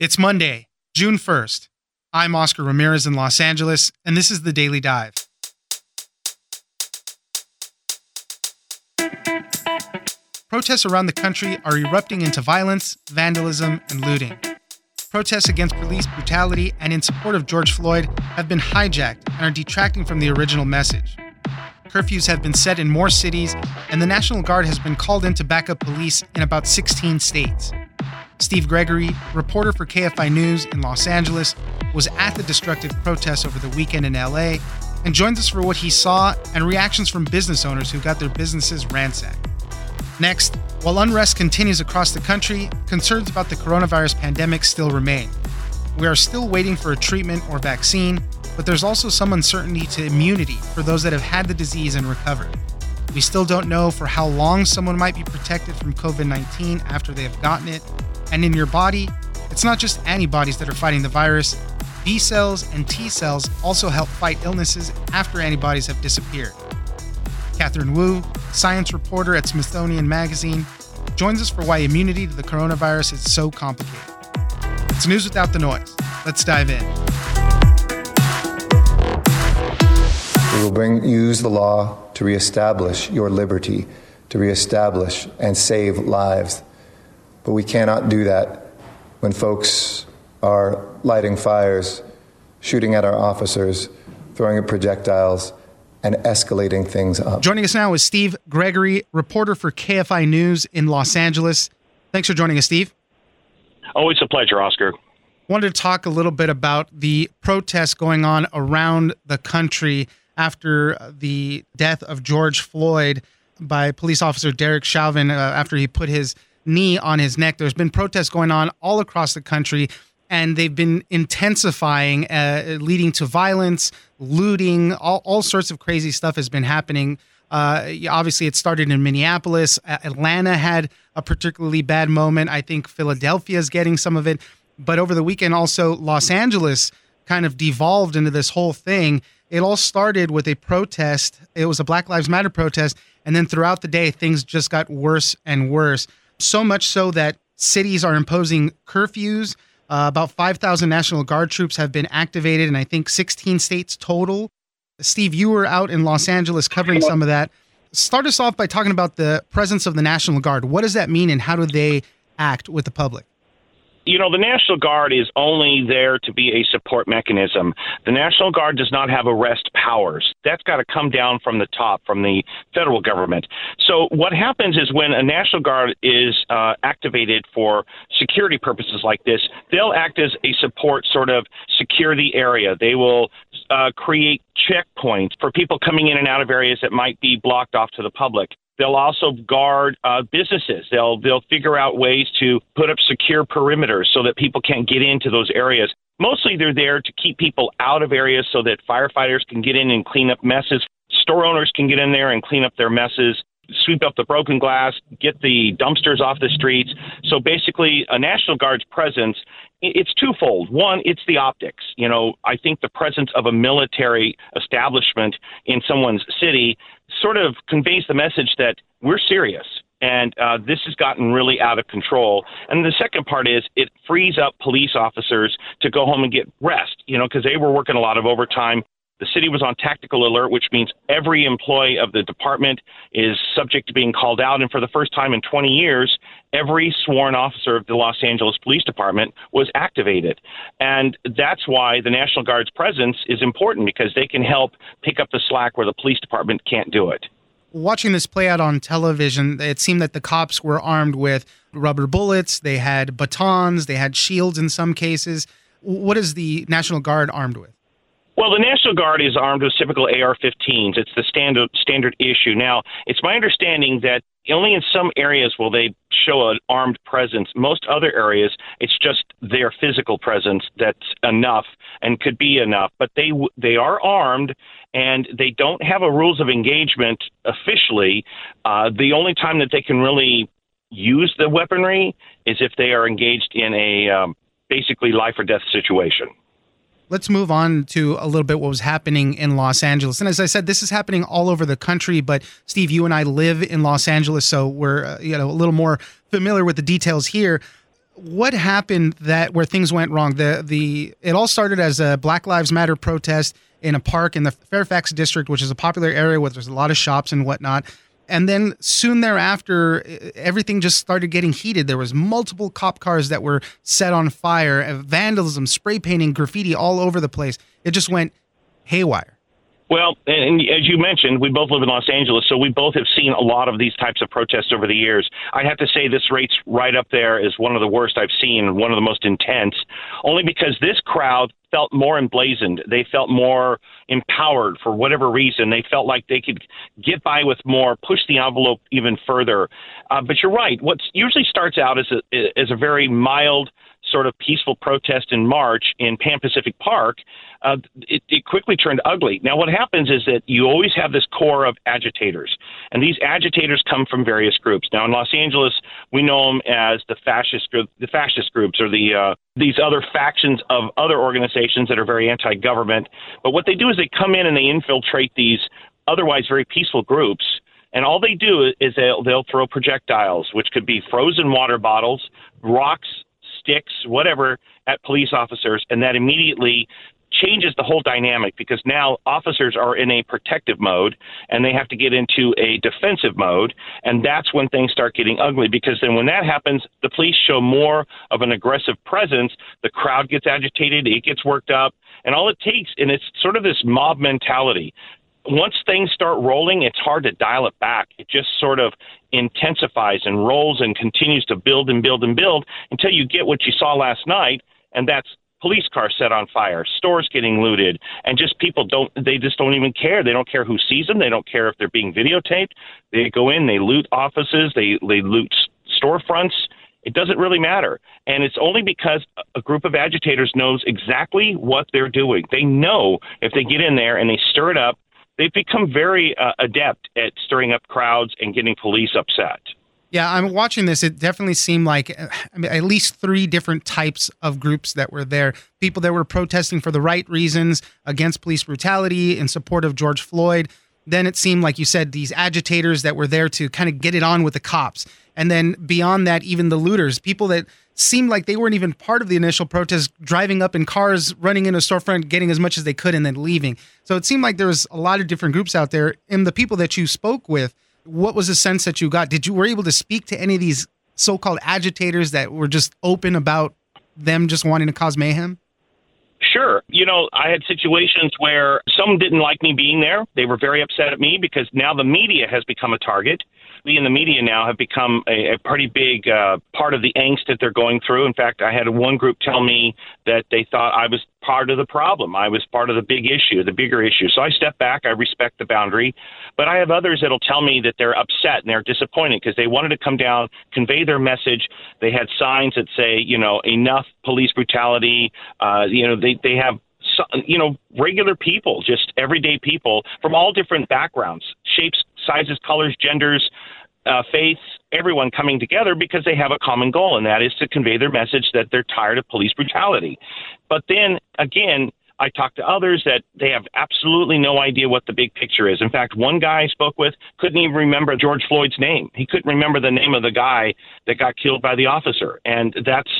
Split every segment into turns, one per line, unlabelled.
It's Monday, June 1st. I'm Oscar Ramirez in Los Angeles, and this is the Daily Dive. Protests around the country are erupting into violence, vandalism, and looting. Protests against police brutality and in support of George Floyd have been hijacked and are detracting from the original message. Curfews have been set in more cities, and the National Guard has been called in to back up police in about 16 states. Steve Gregory, reporter for KFI News in Los Angeles, was at the destructive protests over the weekend in LA and joins us for what he saw and reactions from business owners who got their businesses ransacked. Next, while unrest continues across the country, concerns about the coronavirus pandemic still remain. We are still waiting for a treatment or vaccine, but there's also some uncertainty to immunity for those that have had the disease and recovered. We still don't know for how long someone might be protected from COVID 19 after they have gotten it. And in your body, it's not just antibodies that are fighting the virus, B cells and T cells also help fight illnesses after antibodies have disappeared. Katherine Wu, science reporter at Smithsonian Magazine, joins us for why immunity to the coronavirus is so complicated. It's news without the noise. Let's dive in.
We will bring use the law to reestablish your liberty, to reestablish and save lives. But we cannot do that when folks are lighting fires, shooting at our officers, throwing at projectiles, and escalating things up.
Joining us now is Steve Gregory, reporter for KFI News in Los Angeles. Thanks for joining us, Steve.
Always a pleasure, Oscar.
Wanted to talk a little bit about the protests going on around the country after the death of George Floyd by police officer Derek Chauvin uh, after he put his knee on his neck. There's been protests going on all across the country and they've been intensifying, uh, leading to violence, looting, all, all sorts of crazy stuff has been happening. Uh, obviously, it started in Minneapolis. Atlanta had a particularly bad moment. I think Philadelphia is getting some of it. But over the weekend, also, Los Angeles kind of devolved into this whole thing. It all started with a protest. It was a Black Lives Matter protest. And then throughout the day, things just got worse and worse. So much so that cities are imposing curfews uh, about 5,000 National Guard troops have been activated, and I think 16 states total. Steve, you were out in Los Angeles covering some of that. Start us off by talking about the presence of the National Guard. What does that mean, and how do they act with the public?
You know, the National Guard is only there to be a support mechanism. The National Guard does not have arrest powers. That's got to come down from the top, from the federal government. So, what happens is when a National Guard is uh, activated for security purposes like this, they'll act as a support, sort of secure the area. They will uh, create checkpoints for people coming in and out of areas that might be blocked off to the public. They'll also guard uh, businesses. They'll they'll figure out ways to put up secure perimeters so that people can't get into those areas. Mostly, they're there to keep people out of areas so that firefighters can get in and clean up messes. Store owners can get in there and clean up their messes sweep up the broken glass, get the dumpsters off the streets. So basically, a National Guard's presence it's twofold. One, it's the optics. You know, I think the presence of a military establishment in someone's city sort of conveys the message that we're serious and uh, this has gotten really out of control. And the second part is it frees up police officers to go home and get rest, you know, because they were working a lot of overtime. The city was on tactical alert, which means every employee of the department is subject to being called out. And for the first time in 20 years, every sworn officer of the Los Angeles Police Department was activated. And that's why the National Guard's presence is important because they can help pick up the slack where the police department can't do it.
Watching this play out on television, it seemed that the cops were armed with rubber bullets, they had batons, they had shields in some cases. What is the National Guard armed with?
Well, the National Guard is armed with typical AR-15s. It's the standard standard issue. Now, it's my understanding that only in some areas will they show an armed presence. Most other areas, it's just their physical presence that's enough and could be enough. But they they are armed and they don't have a rules of engagement officially. Uh, the only time that they can really use the weaponry is if they are engaged in a um, basically life or death situation
let's move on to a little bit what was happening in Los Angeles. And as I said, this is happening all over the country. But Steve, you and I live in Los Angeles, so we're uh, you know a little more familiar with the details here. what happened that where things went wrong? The the it all started as a Black Lives Matter protest in a park in the Fairfax district, which is a popular area where there's a lot of shops and whatnot. And then soon thereafter, everything just started getting heated. There was multiple cop cars that were set on fire, uh, vandalism, spray painting, graffiti all over the place. It just went haywire.
Well, and as you mentioned, we both live in Los Angeles, so we both have seen a lot of these types of protests over the years. I have to say this rate's right up there as one of the worst I've seen, one of the most intense, only because this crowd felt more emblazoned. They felt more empowered for whatever reason. They felt like they could get by with more, push the envelope even further. Uh, but you're right. What usually starts out as a, as a very mild – sort of peaceful protest in March in Pan Pacific Park, uh, it, it quickly turned ugly. Now, what happens is that you always have this core of agitators, and these agitators come from various groups. Now, in Los Angeles, we know them as the fascist group, the fascist groups, or the uh, these other factions of other organizations that are very anti-government. But what they do is they come in and they infiltrate these otherwise very peaceful groups. And all they do is they'll, they'll throw projectiles, which could be frozen water bottles, rocks, sticks, whatever, at police officers, and that immediately changes the whole dynamic because now officers are in a protective mode and they have to get into a defensive mode and that's when things start getting ugly because then when that happens the police show more of an aggressive presence the crowd gets agitated it gets worked up and all it takes and it's sort of this mob mentality once things start rolling, it's hard to dial it back. It just sort of intensifies and rolls and continues to build and build and build until you get what you saw last night, and that's police cars set on fire, stores getting looted, and just people don't they just don't even care. They don't care who sees them. They don't care if they're being videotaped. They go in, they loot offices, they they loot storefronts. It doesn't really matter. And it's only because a group of agitators knows exactly what they're doing. They know if they get in there and they stir it up, they've become very uh, adept at stirring up crowds and getting police upset.
Yeah, I'm watching this. It definitely seemed like I mean, at least three different types of groups that were there. People that were protesting for the right reasons against police brutality in support of George Floyd. Then it seemed like you said these agitators that were there to kind of get it on with the cops. And then beyond that, even the looters, people that seemed like they weren't even part of the initial protest, driving up in cars, running in a storefront, getting as much as they could, and then leaving. So it seemed like there was a lot of different groups out there. And the people that you spoke with, what was the sense that you got? Did you were able to speak to any of these so-called agitators that were just open about them just wanting to cause mayhem?
Sure. You know, I had situations where some didn't like me being there. They were very upset at me because now the media has become a target in the media now have become a, a pretty big uh, part of the angst that they're going through. In fact, I had one group tell me that they thought I was part of the problem. I was part of the big issue, the bigger issue. So I step back. I respect the boundary. But I have others that'll tell me that they're upset and they're disappointed because they wanted to come down, convey their message. They had signs that say, you know, enough police brutality. Uh, you know, they, they have you know, regular people, just everyday people from all different backgrounds, shapes, sizes, colors, genders, uh, faiths, everyone coming together because they have a common goal, and that is to convey their message that they're tired of police brutality. But then again, I talked to others that they have absolutely no idea what the big picture is. In fact, one guy I spoke with couldn't even remember George Floyd's name. He couldn't remember the name of the guy that got killed by the officer. And that's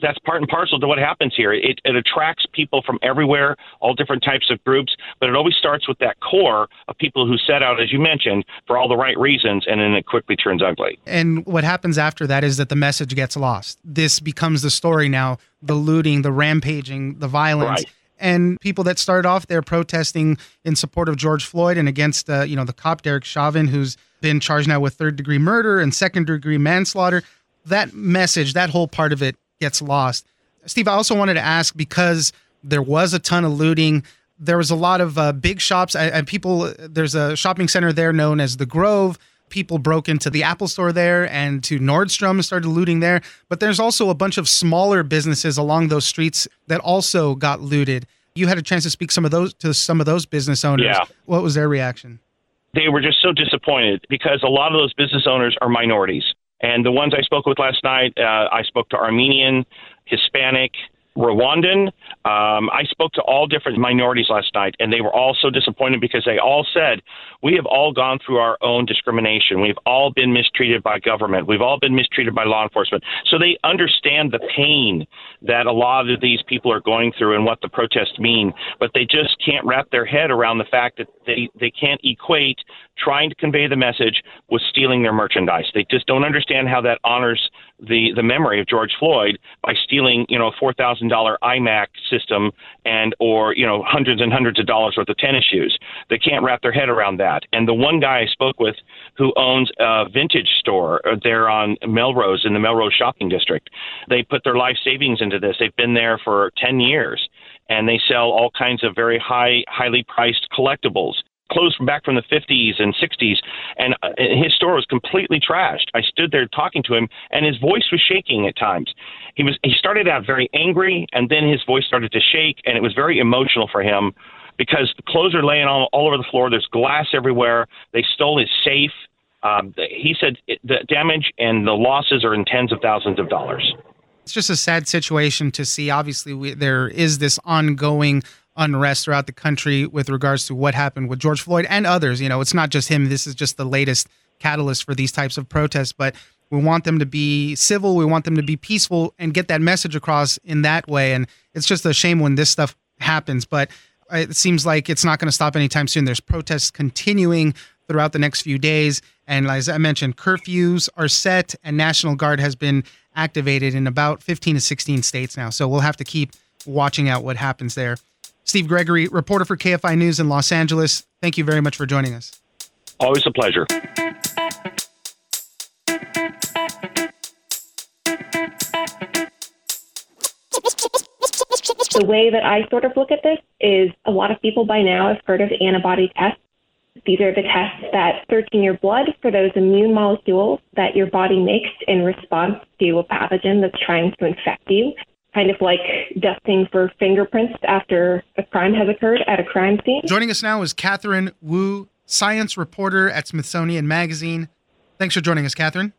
that's part and parcel to what happens here. It, it attracts people from everywhere, all different types of groups, but it always starts with that core of people who set out, as you mentioned, for all the right reasons, and then it quickly turns ugly.
And what happens after that is that the message gets lost. This becomes the story now the looting, the rampaging, the violence.
Right
and people that started off there protesting in support of George Floyd and against uh, you know the cop Derek Chauvin, who's been charged now with third degree murder and second degree manslaughter. That message, that whole part of it, gets lost. Steve, I also wanted to ask because there was a ton of looting. There was a lot of uh, big shops and people. There's a shopping center there known as the Grove people broke into the Apple store there and to Nordstrom and started looting there. But there's also a bunch of smaller businesses along those streets that also got looted. You had a chance to speak some of those to some of those business owners.
Yeah.
What was their reaction?
They were just so disappointed because a lot of those business owners are minorities. And the ones I spoke with last night, uh, I spoke to Armenian, Hispanic, Rwandan. Um, I spoke to all different minorities last night, and they were all so disappointed because they all said, We have all gone through our own discrimination. We've all been mistreated by government. We've all been mistreated by law enforcement. So they understand the pain that a lot of these people are going through and what the protests mean, but they just can't wrap their head around the fact that they, they can't equate trying to convey the message with stealing their merchandise. They just don't understand how that honors the, the memory of George Floyd by stealing, you know, a four thousand dollar iMac system and or you know hundreds and hundreds of dollars worth of tennis shoes. They can't wrap their head around that. And the one guy I spoke with who owns a vintage store uh, there on Melrose in the Melrose shopping district, they put their life savings into this. They've been there for ten years and they sell all kinds of very high, highly priced collectibles clothes from back from the 50s and 60s, and uh, his store was completely trashed. I stood there talking to him, and his voice was shaking at times. He was he started out very angry, and then his voice started to shake, and it was very emotional for him because the clothes are laying all, all over the floor. There's glass everywhere. They stole his safe. Um, he said it, the damage and the losses are in tens of thousands of dollars.
It's just a sad situation to see. Obviously, we, there is this ongoing unrest throughout the country with regards to what happened with George Floyd and others. You know, it's not just him. This is just the latest catalyst for these types of protests, but we want them to be civil. We want them to be peaceful and get that message across in that way. And it's just a shame when this stuff happens, but it seems like it's not going to stop anytime soon. There's protests continuing throughout the next few days. And as I mentioned, curfews are set and National Guard has been activated in about 15 to 16 states now. So we'll have to keep watching out what happens there. Steve Gregory, reporter for KFI News in Los Angeles. Thank you very much for joining us.
Always a pleasure.
The way that I sort of look at this is a lot of people by now have heard of antibody tests. These are the tests that search in your blood for those immune molecules that your body makes in response to a pathogen that's trying to infect you kind of like dusting for fingerprints after a crime has occurred at a crime scene.
Joining us now is Katherine Wu, science reporter at Smithsonian Magazine. Thanks for joining us, Katherine.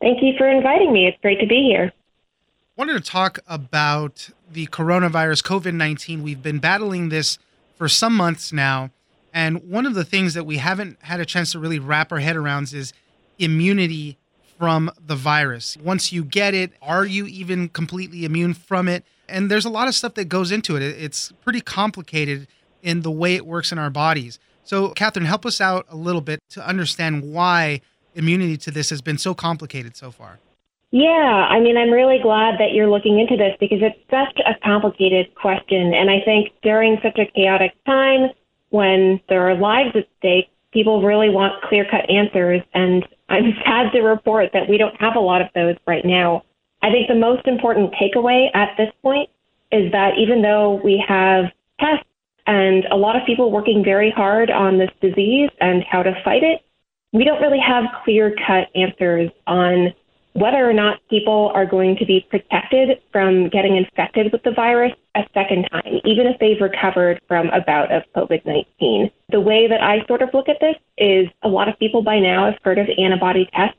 Thank you for inviting me. It's great to be here.
I Wanted to talk about the coronavirus, COVID 19. We've been battling this for some months now. And one of the things that we haven't had a chance to really wrap our head around is immunity from the virus. Once you get it, are you even completely immune from it? And there's a lot of stuff that goes into it. It's pretty complicated in the way it works in our bodies. So, Katherine, help us out a little bit to understand why immunity to this has been so complicated so far.
Yeah, I mean, I'm really glad that you're looking into this because it's such a complicated question. And I think during such a chaotic time when there are lives at stake, people really want clear cut answers. And I'm sad to report that we don't have a lot of those right now. I think the most important takeaway at this point is that even though we have tests and a lot of people working very hard on this disease and how to fight it, we don't really have clear cut answers on whether or not people are going to be protected from getting infected with the virus a second time, even if they've recovered from a bout of COVID 19. The way that I sort of look at this is a lot of people by now have heard of antibody tests.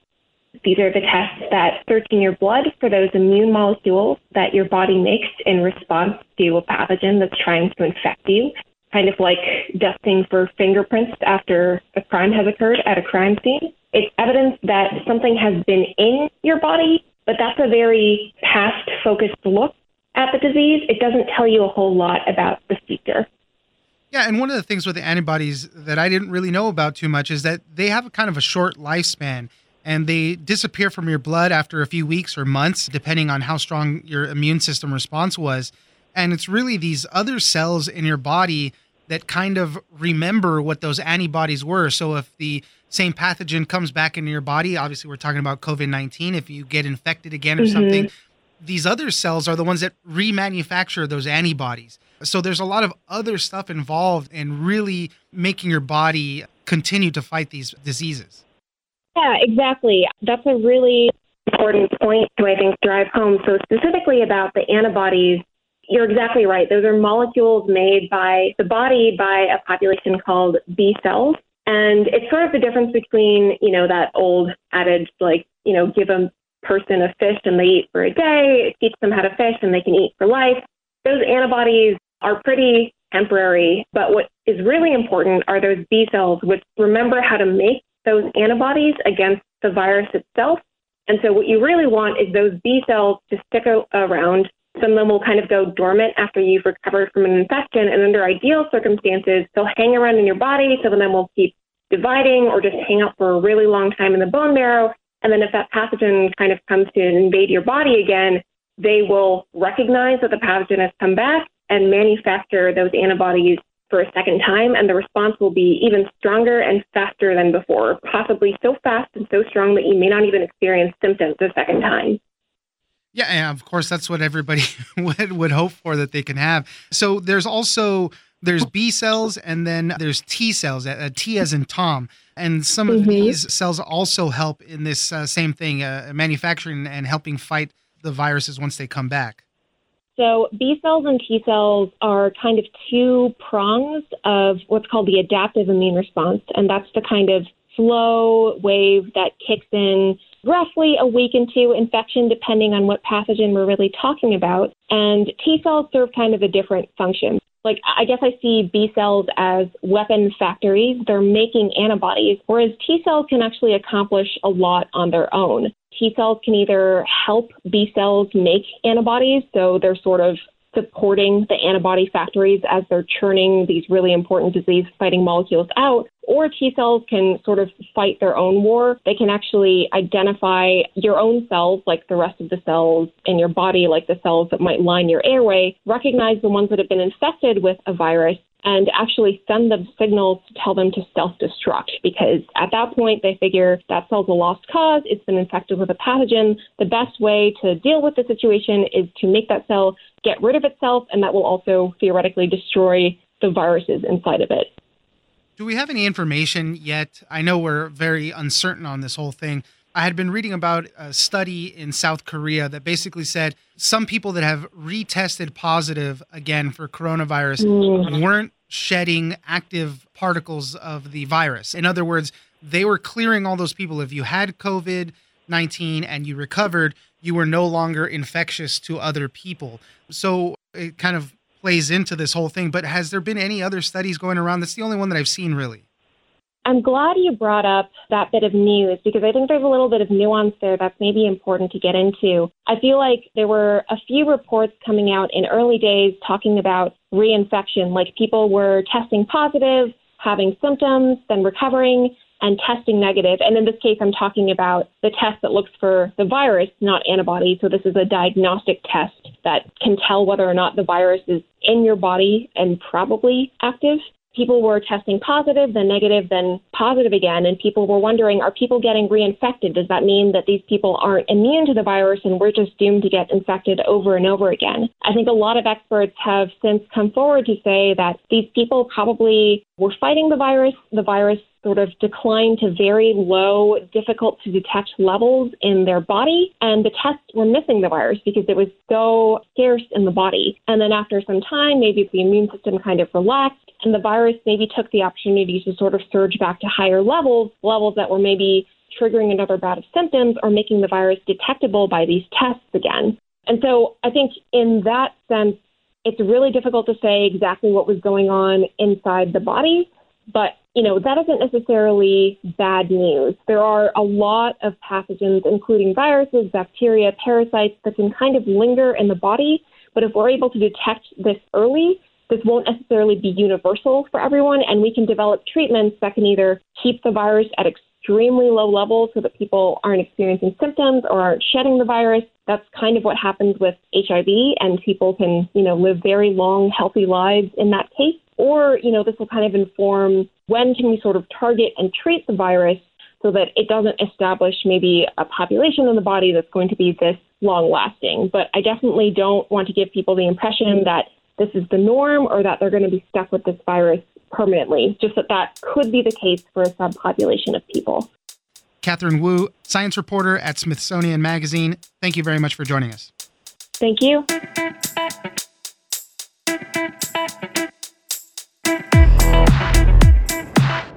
These are the tests that search in your blood for those immune molecules that your body makes in response to a pathogen that's trying to infect you kind of like dusting for fingerprints after a crime has occurred at a crime scene. It's evidence that something has been in your body, but that's a very past focused look at the disease. It doesn't tell you a whole lot about the future.
Yeah, and one of the things with the antibodies that I didn't really know about too much is that they have a kind of a short lifespan and they disappear from your blood after a few weeks or months, depending on how strong your immune system response was. And it's really these other cells in your body that kind of remember what those antibodies were. So if the same pathogen comes back into your body, obviously we're talking about COVID 19, if you get infected again or mm-hmm. something, these other cells are the ones that remanufacture those antibodies. So there's a lot of other stuff involved in really making your body continue to fight these diseases.
Yeah, exactly. That's a really important point to, I think, drive home. So, specifically about the antibodies you're exactly right. Those are molecules made by the body by a population called B cells. And it's sort of the difference between, you know, that old adage, like, you know, give a person a fish and they eat for a day, teach them how to fish and they can eat for life. Those antibodies are pretty temporary, but what is really important are those B cells, which remember how to make those antibodies against the virus itself. And so, what you really want is those B cells to stick around. Some of them will kind of go dormant after you've recovered from an infection. And under ideal circumstances, they'll hang around in your body. Some of them will keep dividing or just hang out for a really long time in the bone marrow. And then, if that pathogen kind of comes to invade your body again, they will recognize that the pathogen has come back and manufacture those antibodies for a second time, and the response will be even stronger and faster than before, possibly so fast and so strong that you may not even experience symptoms the second time.
Yeah, and of course that's what everybody would would hope for that they can have. So there's also there's B cells and then there's T cells, a T as in Tom, and some of mm-hmm. these cells also help in this uh, same thing, uh, manufacturing and helping fight the viruses once they come back.
So B cells and T cells are kind of two prongs of what's called the adaptive immune response, and that's the kind of slow wave that kicks in roughly a week into infection, depending on what pathogen we're really talking about. And T cells serve kind of a different function. Like, I guess I see B cells as weapon factories. They're making antibodies, whereas T cells can actually accomplish a lot on their own. T cells can either help B cells make antibodies, so they're sort of supporting the antibody factories as they're churning these really important disease fighting molecules out, or T cells can sort of fight their own war. They can actually identify your own cells, like the rest of the cells in your body, like the cells that might line your airway, recognize the ones that have been infected with a virus, and actually send them signals to tell them to self destruct because at that point they figure that cell's a lost cause, it's been infected with a pathogen. The best way to deal with the situation is to make that cell get rid of itself, and that will also theoretically destroy the viruses inside of it.
Do we have any information yet? I know we're very uncertain on this whole thing. I had been reading about a study in South Korea that basically said some people that have retested positive again for coronavirus mm. weren't shedding active particles of the virus. In other words, they were clearing all those people. If you had COVID 19 and you recovered, you were no longer infectious to other people. So it kind of plays into this whole thing. But has there been any other studies going around? That's the only one that I've seen really.
I'm glad you brought up that bit of news because I think there's a little bit of nuance there that's maybe important to get into. I feel like there were a few reports coming out in early days talking about reinfection, like people were testing positive, having symptoms, then recovering, and testing negative. And in this case, I'm talking about the test that looks for the virus, not antibodies. So this is a diagnostic test that can tell whether or not the virus is in your body and probably active people were testing positive, then negative, then positive again, and people were wondering, are people getting reinfected? Does that mean that these people aren't immune to the virus and we're just doomed to get infected over and over again? I think a lot of experts have since come forward to say that these people probably were fighting the virus. The virus sort of declined to very low, difficult to detect levels in their body. And the tests were missing the virus because it was so scarce in the body. And then after some time, maybe the immune system kind of relaxed and the virus maybe took the opportunity to sort of surge back to higher levels, levels that were maybe triggering another bout of symptoms or making the virus detectable by these tests again. And so I think in that sense, it's really difficult to say exactly what was going on inside the body, but you know, that isn't necessarily bad news. There are a lot of pathogens, including viruses, bacteria, parasites, that can kind of linger in the body. But if we're able to detect this early, this won't necessarily be universal for everyone, and we can develop treatments that can either keep the virus at extremely low levels so that people aren't experiencing symptoms or aren't shedding the virus. That's kind of what happens with HIV, and people can, you know, live very long, healthy lives in that case. Or, you know, this will kind of inform when can we sort of target and treat the virus so that it doesn't establish maybe a population in the body that's going to be this long lasting. But I definitely don't want to give people the impression that this is the norm or that they're going to be stuck with this virus permanently, just that that could be the case for a subpopulation of people.
Katherine Wu, science reporter at Smithsonian Magazine, thank you very much for joining us.
Thank you.